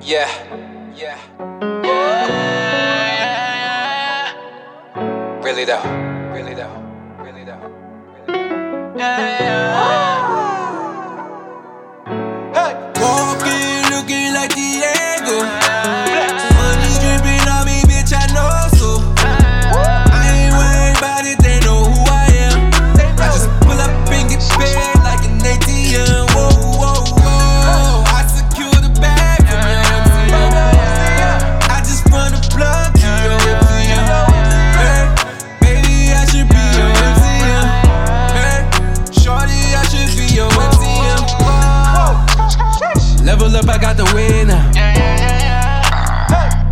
Yeah, yeah. Really though, really though, really though, really though. Walking, looking like Diego.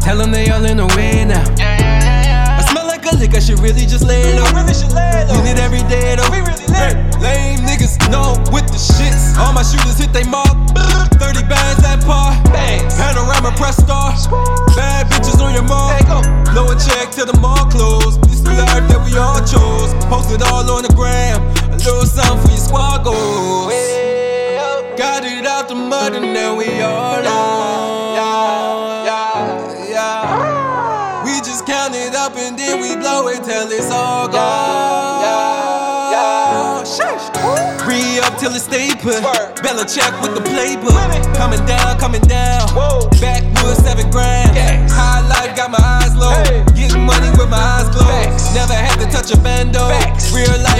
Tell them they all in the win now. I smell like a lick, I should really just lay low. Use it every day though. We really Hey, lame niggas know with the shits. All my shooters hit they mark. 30 bands at par. Panorama press star. Bad bitches on your mark. Blow a check till the mall closed. This the life that we all chose. Post it all on the gram. A little something for your squad goals. Got it out the mud and now we all on. Up and then we blow it till it's all gone. yeah Re up till it stay put. Bella check with the playbook. Coming down, coming down. Backwoods, seven grand. High life, got my eyes low. Getting money with my eyes closed. Never had to touch a bando. Real life,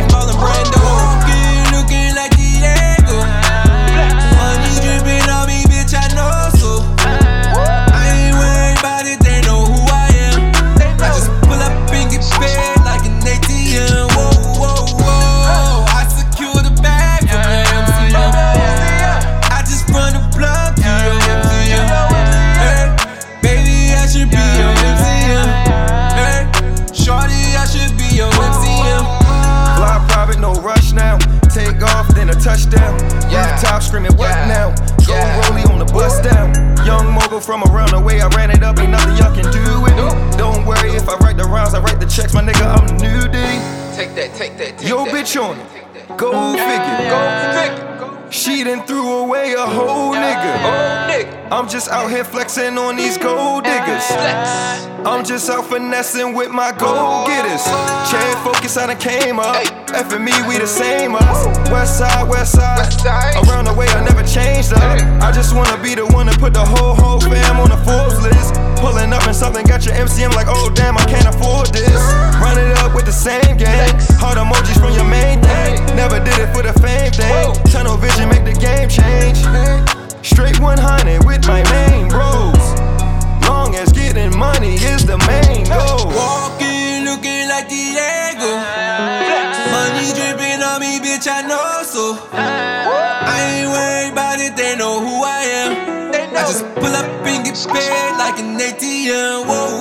Yeah. Rooftop what now? Go rollie on the bus down. Young mogul from around the way, I ran it up, ain't nothing y'all can do with it. Don't worry if I write the rounds, I write the checks, my nigga, I'm the new D. Take that, take that, take Yo, that. bitch on it. Go figure. Go figure. She done threw away a whole nigga. I'm just out here flexing on these gold diggers. I'm just out finessing with my gold getters. Chad Focus, I done came up. F and me, we the same us. West side, west side. Around the way, I never changed up. I just wanna be the one to put the whole whole fam on the Forbes list. Pulling up and something got your MCM like, oh damn, I can't afford this. Run it up with the same game. Hard emojis from your main thing. Never did it for the fame thing. I know so. I ain't worried about it, they know who I am. I just pull up and get paid like an ATM. Whoa,